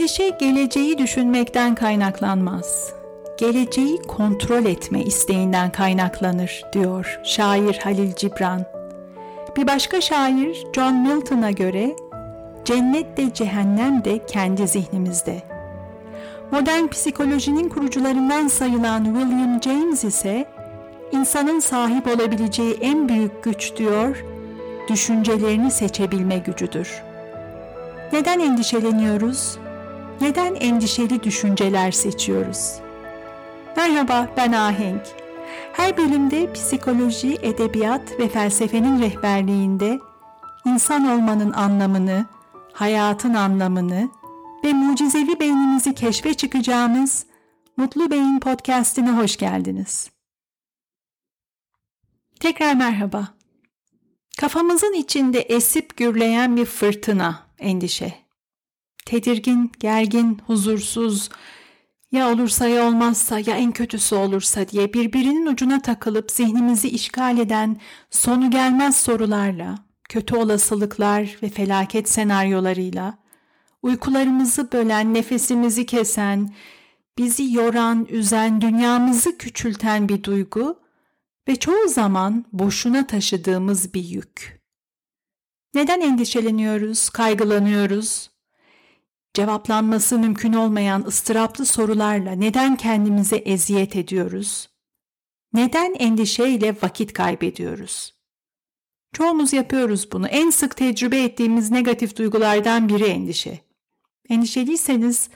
Endişe geleceği düşünmekten kaynaklanmaz. Geleceği kontrol etme isteğinden kaynaklanır diyor şair Halil Cibran. Bir başka şair John Milton'a göre cennet de cehennem de kendi zihnimizde. Modern psikolojinin kurucularından sayılan William James ise insanın sahip olabileceği en büyük güç diyor, düşüncelerini seçebilme gücüdür. Neden endişeleniyoruz? Neden endişeli düşünceler seçiyoruz? Merhaba, ben Ahenk. Her bölümde psikoloji, edebiyat ve felsefenin rehberliğinde insan olmanın anlamını, hayatın anlamını ve mucizevi beynimizi keşfe çıkacağımız Mutlu Beyin podcast'ine hoş geldiniz. Tekrar merhaba. Kafamızın içinde esip gürleyen bir fırtına, endişe. Tedirgin, gergin, huzursuz, ya olursa ya olmazsa ya en kötüsü olursa diye birbirinin ucuna takılıp zihnimizi işgal eden sonu gelmez sorularla, kötü olasılıklar ve felaket senaryolarıyla, uykularımızı bölen, nefesimizi kesen, bizi yoran, üzen, dünyamızı küçülten bir duygu ve çoğu zaman boşuna taşıdığımız bir yük. Neden endişeleniyoruz, kaygılanıyoruz? Cevaplanması mümkün olmayan ıstıraplı sorularla neden kendimize eziyet ediyoruz? Neden endişeyle vakit kaybediyoruz? Çoğumuz yapıyoruz bunu. En sık tecrübe ettiğimiz negatif duygulardan biri endişe. Endişeliyseniz,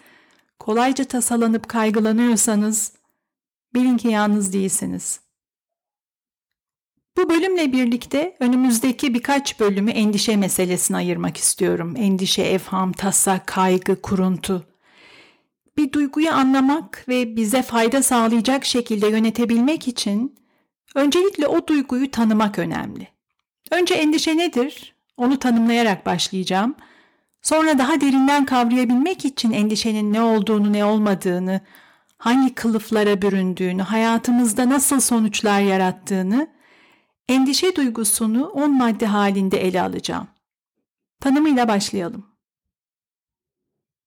kolayca tasalanıp kaygılanıyorsanız bilin ki yalnız değilsiniz. Bu bölümle birlikte önümüzdeki birkaç bölümü endişe meselesine ayırmak istiyorum. Endişe, evham, tasa, kaygı, kuruntu. Bir duyguyu anlamak ve bize fayda sağlayacak şekilde yönetebilmek için öncelikle o duyguyu tanımak önemli. Önce endişe nedir? Onu tanımlayarak başlayacağım. Sonra daha derinden kavrayabilmek için endişenin ne olduğunu, ne olmadığını, hangi kılıflara büründüğünü, hayatımızda nasıl sonuçlar yarattığını endişe duygusunu on madde halinde ele alacağım. Tanımıyla başlayalım.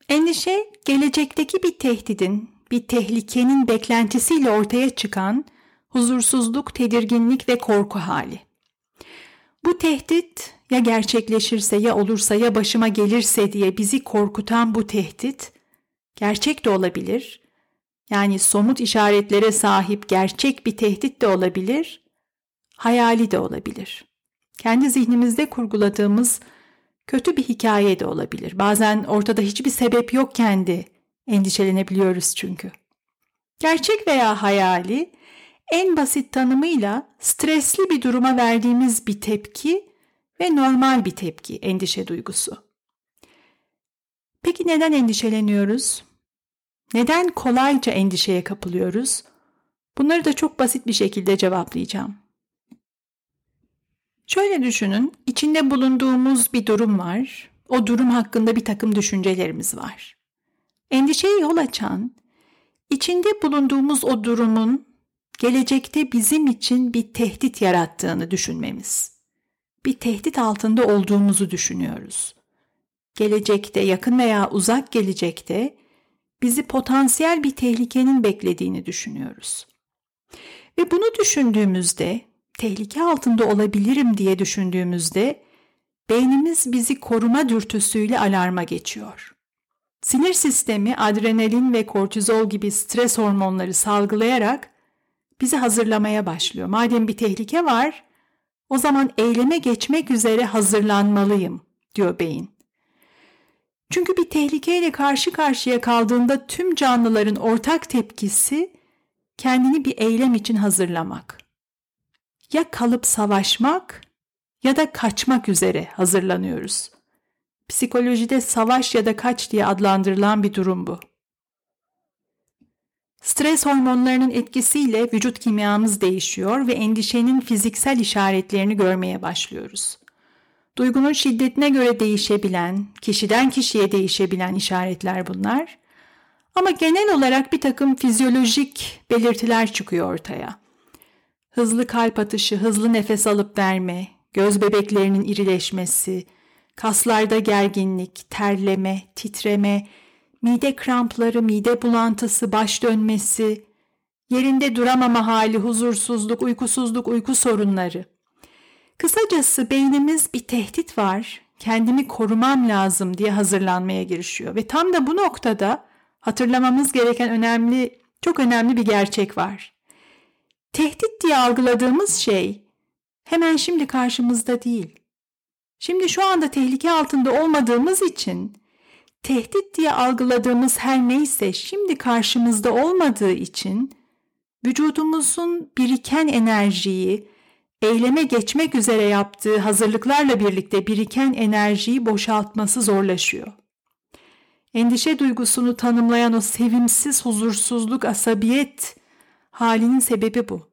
Endişe, gelecekteki bir tehdidin, bir tehlikenin beklentisiyle ortaya çıkan huzursuzluk, tedirginlik ve korku hali. Bu tehdit ya gerçekleşirse ya olursa ya başıma gelirse diye bizi korkutan bu tehdit gerçek de olabilir. Yani somut işaretlere sahip gerçek bir tehdit de olabilir hayali de olabilir. Kendi zihnimizde kurguladığımız kötü bir hikaye de olabilir. Bazen ortada hiçbir sebep yokken de endişelenebiliyoruz çünkü. Gerçek veya hayali en basit tanımıyla stresli bir duruma verdiğimiz bir tepki ve normal bir tepki, endişe duygusu. Peki neden endişeleniyoruz? Neden kolayca endişeye kapılıyoruz? Bunları da çok basit bir şekilde cevaplayacağım. Şöyle düşünün, içinde bulunduğumuz bir durum var. O durum hakkında bir takım düşüncelerimiz var. Endişeye yol açan, içinde bulunduğumuz o durumun gelecekte bizim için bir tehdit yarattığını düşünmemiz. Bir tehdit altında olduğumuzu düşünüyoruz. Gelecekte, yakın veya uzak gelecekte bizi potansiyel bir tehlikenin beklediğini düşünüyoruz. Ve bunu düşündüğümüzde tehlike altında olabilirim diye düşündüğümüzde beynimiz bizi koruma dürtüsüyle alarma geçiyor. Sinir sistemi adrenalin ve kortizol gibi stres hormonları salgılayarak bizi hazırlamaya başlıyor. Madem bir tehlike var, o zaman eyleme geçmek üzere hazırlanmalıyım diyor beyin. Çünkü bir tehlikeyle karşı karşıya kaldığında tüm canlıların ortak tepkisi kendini bir eylem için hazırlamak ya kalıp savaşmak ya da kaçmak üzere hazırlanıyoruz. Psikolojide savaş ya da kaç diye adlandırılan bir durum bu. Stres hormonlarının etkisiyle vücut kimyamız değişiyor ve endişenin fiziksel işaretlerini görmeye başlıyoruz. Duygunun şiddetine göre değişebilen, kişiden kişiye değişebilen işaretler bunlar. Ama genel olarak bir takım fizyolojik belirtiler çıkıyor ortaya hızlı kalp atışı, hızlı nefes alıp verme, göz bebeklerinin irileşmesi, kaslarda gerginlik, terleme, titreme, mide krampları, mide bulantısı, baş dönmesi, yerinde duramama hali, huzursuzluk, uykusuzluk, uyku sorunları. Kısacası beynimiz bir tehdit var, kendimi korumam lazım diye hazırlanmaya girişiyor ve tam da bu noktada hatırlamamız gereken önemli, çok önemli bir gerçek var. Tehdit diye algıladığımız şey hemen şimdi karşımızda değil. Şimdi şu anda tehlike altında olmadığımız için tehdit diye algıladığımız her neyse şimdi karşımızda olmadığı için vücudumuzun biriken enerjiyi, eyleme geçmek üzere yaptığı hazırlıklarla birlikte biriken enerjiyi boşaltması zorlaşıyor. Endişe duygusunu tanımlayan o sevimsiz huzursuzluk, asabiyet halinin sebebi bu.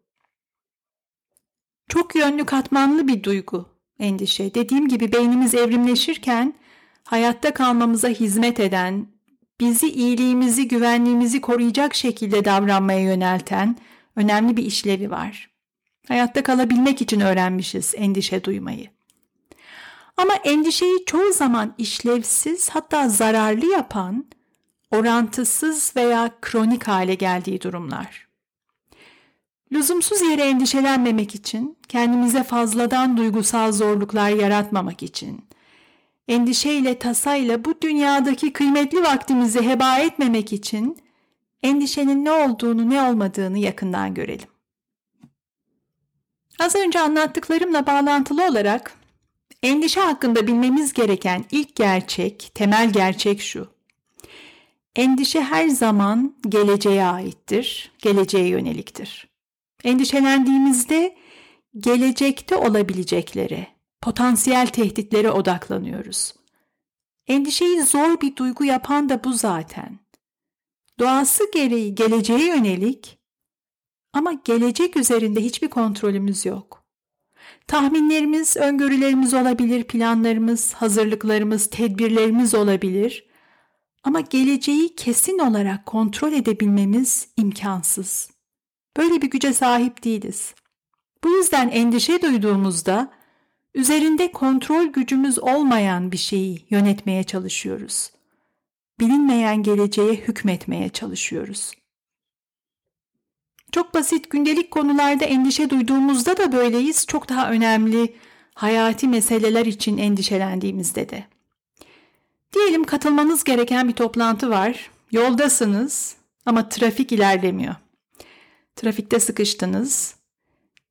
Çok yönlü katmanlı bir duygu endişe. Dediğim gibi beynimiz evrimleşirken hayatta kalmamıza hizmet eden, bizi iyiliğimizi, güvenliğimizi koruyacak şekilde davranmaya yönelten önemli bir işlevi var. Hayatta kalabilmek için öğrenmişiz endişe duymayı. Ama endişeyi çoğu zaman işlevsiz hatta zararlı yapan orantısız veya kronik hale geldiği durumlar. Lüzumsuz yere endişelenmemek için, kendimize fazladan duygusal zorluklar yaratmamak için, endişeyle tasayla bu dünyadaki kıymetli vaktimizi heba etmemek için endişenin ne olduğunu ne olmadığını yakından görelim. Az önce anlattıklarımla bağlantılı olarak endişe hakkında bilmemiz gereken ilk gerçek, temel gerçek şu. Endişe her zaman geleceğe aittir, geleceğe yöneliktir. Endişelendiğimizde gelecekte olabileceklere, potansiyel tehditlere odaklanıyoruz. Endişeyi zor bir duygu yapan da bu zaten. Doğası gereği geleceğe yönelik ama gelecek üzerinde hiçbir kontrolümüz yok. Tahminlerimiz, öngörülerimiz olabilir, planlarımız, hazırlıklarımız, tedbirlerimiz olabilir. Ama geleceği kesin olarak kontrol edebilmemiz imkansız. Böyle bir güce sahip değiliz. Bu yüzden endişe duyduğumuzda üzerinde kontrol gücümüz olmayan bir şeyi yönetmeye çalışıyoruz. Bilinmeyen geleceğe hükmetmeye çalışıyoruz. Çok basit gündelik konularda endişe duyduğumuzda da böyleyiz. Çok daha önemli hayati meseleler için endişelendiğimizde de. Diyelim katılmanız gereken bir toplantı var. Yoldasınız ama trafik ilerlemiyor. Trafikte sıkıştınız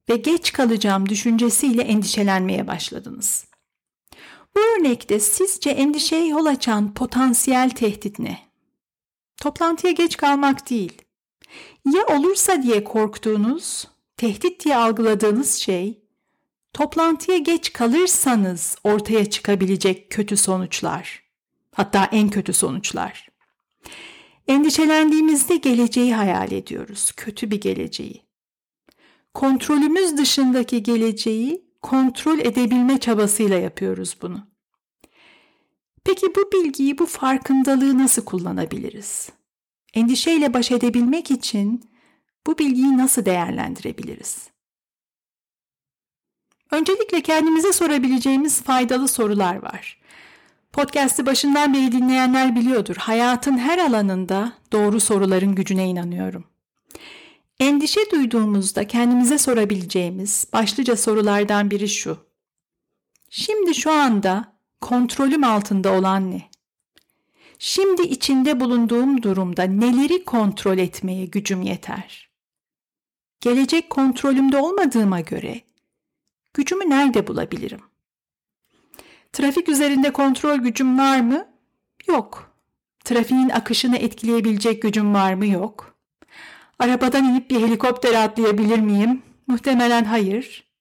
ve geç kalacağım düşüncesiyle endişelenmeye başladınız. Bu örnekte sizce endişeye yol açan potansiyel tehdit ne? Toplantıya geç kalmak değil. Ya olursa diye korktuğunuz, tehdit diye algıladığınız şey, toplantıya geç kalırsanız ortaya çıkabilecek kötü sonuçlar. Hatta en kötü sonuçlar. Endişelendiğimizde geleceği hayal ediyoruz, kötü bir geleceği. Kontrolümüz dışındaki geleceği kontrol edebilme çabasıyla yapıyoruz bunu. Peki bu bilgiyi, bu farkındalığı nasıl kullanabiliriz? Endişeyle baş edebilmek için bu bilgiyi nasıl değerlendirebiliriz? Öncelikle kendimize sorabileceğimiz faydalı sorular var. Podcast'ı başından beri dinleyenler biliyordur. Hayatın her alanında doğru soruların gücüne inanıyorum. Endişe duyduğumuzda kendimize sorabileceğimiz başlıca sorulardan biri şu. Şimdi şu anda kontrolüm altında olan ne? Şimdi içinde bulunduğum durumda neleri kontrol etmeye gücüm yeter? Gelecek kontrolümde olmadığıma göre gücümü nerede bulabilirim? Trafik üzerinde kontrol gücüm var mı? Yok. Trafiğin akışını etkileyebilecek gücüm var mı? Yok. Arabadan inip bir helikopter atlayabilir miyim? Muhtemelen hayır.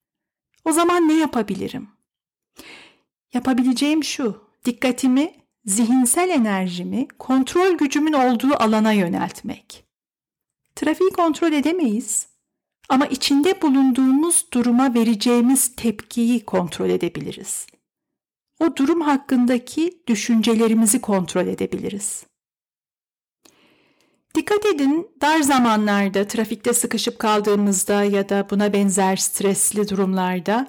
O zaman ne yapabilirim? Yapabileceğim şu. Dikkatimi, zihinsel enerjimi kontrol gücümün olduğu alana yöneltmek. Trafiği kontrol edemeyiz ama içinde bulunduğumuz duruma vereceğimiz tepkiyi kontrol edebiliriz o durum hakkındaki düşüncelerimizi kontrol edebiliriz. Dikkat edin, dar zamanlarda, trafikte sıkışıp kaldığımızda ya da buna benzer stresli durumlarda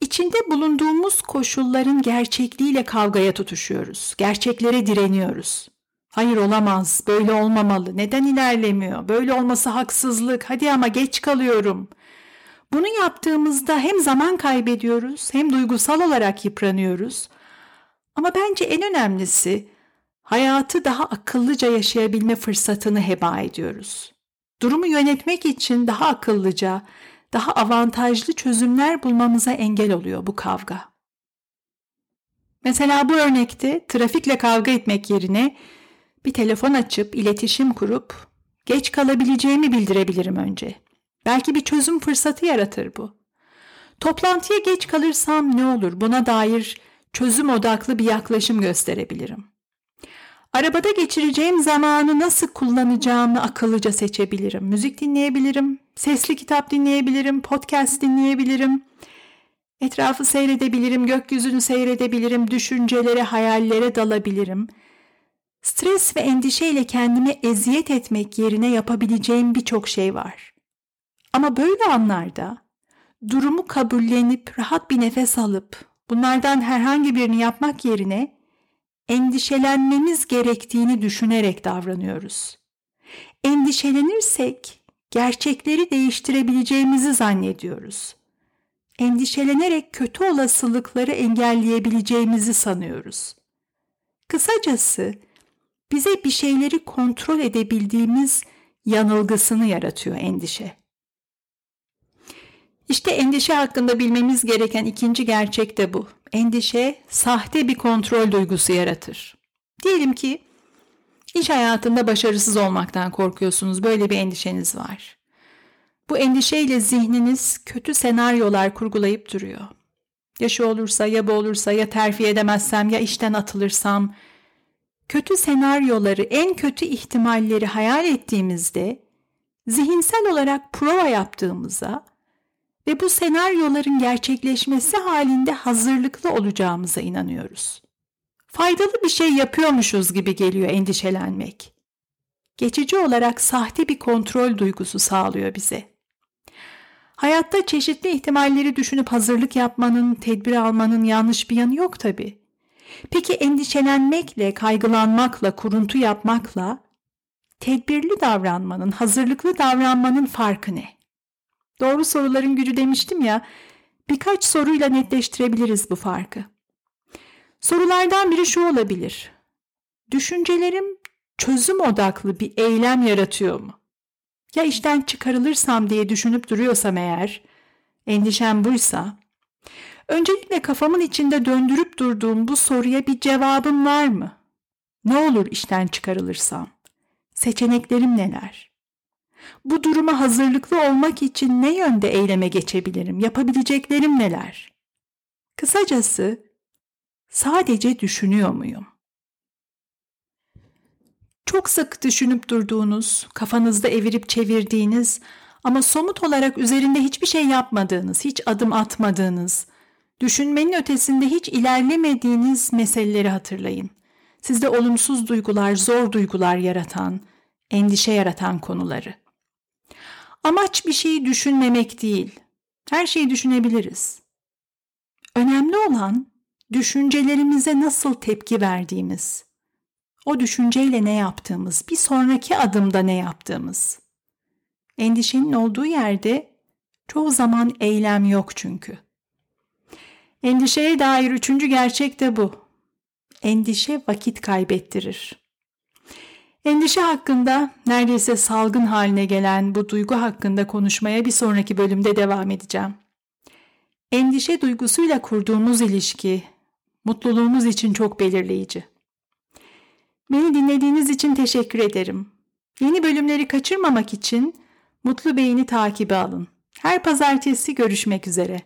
içinde bulunduğumuz koşulların gerçekliğiyle kavgaya tutuşuyoruz. Gerçeklere direniyoruz. Hayır olamaz, böyle olmamalı, neden ilerlemiyor, böyle olması haksızlık, hadi ama geç kalıyorum. Bunu yaptığımızda hem zaman kaybediyoruz hem duygusal olarak yıpranıyoruz. Ama bence en önemlisi hayatı daha akıllıca yaşayabilme fırsatını heba ediyoruz. Durumu yönetmek için daha akıllıca, daha avantajlı çözümler bulmamıza engel oluyor bu kavga. Mesela bu örnekte trafikle kavga etmek yerine bir telefon açıp iletişim kurup geç kalabileceğimi bildirebilirim önce. Belki bir çözüm fırsatı yaratır bu. Toplantıya geç kalırsam ne olur buna dair çözüm odaklı bir yaklaşım gösterebilirim. Arabada geçireceğim zamanı nasıl kullanacağımı akıllıca seçebilirim. Müzik dinleyebilirim, sesli kitap dinleyebilirim, podcast dinleyebilirim. Etrafı seyredebilirim, gökyüzünü seyredebilirim, düşüncelere, hayallere dalabilirim. Stres ve endişeyle kendime eziyet etmek yerine yapabileceğim birçok şey var. Ama böyle anlarda durumu kabullenip rahat bir nefes alıp bunlardan herhangi birini yapmak yerine endişelenmemiz gerektiğini düşünerek davranıyoruz. Endişelenirsek gerçekleri değiştirebileceğimizi zannediyoruz. Endişelenerek kötü olasılıkları engelleyebileceğimizi sanıyoruz. Kısacası bize bir şeyleri kontrol edebildiğimiz yanılgısını yaratıyor endişe. İşte endişe hakkında bilmemiz gereken ikinci gerçek de bu. Endişe sahte bir kontrol duygusu yaratır. Diyelim ki iş hayatında başarısız olmaktan korkuyorsunuz. Böyle bir endişeniz var. Bu endişeyle zihniniz kötü senaryolar kurgulayıp duruyor. Ya şu olursa, ya bu olursa, ya terfi edemezsem, ya işten atılırsam. Kötü senaryoları, en kötü ihtimalleri hayal ettiğimizde zihinsel olarak prova yaptığımıza ve bu senaryoların gerçekleşmesi halinde hazırlıklı olacağımıza inanıyoruz. Faydalı bir şey yapıyormuşuz gibi geliyor endişelenmek. Geçici olarak sahte bir kontrol duygusu sağlıyor bize. Hayatta çeşitli ihtimalleri düşünüp hazırlık yapmanın, tedbir almanın yanlış bir yanı yok tabi. Peki endişelenmekle, kaygılanmakla, kuruntu yapmakla tedbirli davranmanın, hazırlıklı davranmanın farkı ne? Doğru soruların gücü demiştim ya, birkaç soruyla netleştirebiliriz bu farkı. Sorulardan biri şu olabilir. Düşüncelerim çözüm odaklı bir eylem yaratıyor mu? Ya işten çıkarılırsam diye düşünüp duruyorsam eğer, endişem buysa, öncelikle kafamın içinde döndürüp durduğum bu soruya bir cevabım var mı? Ne olur işten çıkarılırsam? Seçeneklerim neler? Bu duruma hazırlıklı olmak için ne yönde eyleme geçebilirim? Yapabileceklerim neler? Kısacası sadece düşünüyor muyum? Çok sık düşünüp durduğunuz, kafanızda evirip çevirdiğiniz ama somut olarak üzerinde hiçbir şey yapmadığınız, hiç adım atmadığınız, düşünmenin ötesinde hiç ilerlemediğiniz meseleleri hatırlayın. Sizde olumsuz duygular, zor duygular yaratan, endişe yaratan konuları. Amaç bir şeyi düşünmemek değil. Her şeyi düşünebiliriz. Önemli olan düşüncelerimize nasıl tepki verdiğimiz. O düşünceyle ne yaptığımız, bir sonraki adımda ne yaptığımız. Endişenin olduğu yerde çoğu zaman eylem yok çünkü. Endişeye dair üçüncü gerçek de bu. Endişe vakit kaybettirir. Endişe hakkında neredeyse salgın haline gelen bu duygu hakkında konuşmaya bir sonraki bölümde devam edeceğim. Endişe duygusuyla kurduğumuz ilişki mutluluğumuz için çok belirleyici. Beni dinlediğiniz için teşekkür ederim. Yeni bölümleri kaçırmamak için Mutlu Beyni takibi alın. Her pazartesi görüşmek üzere.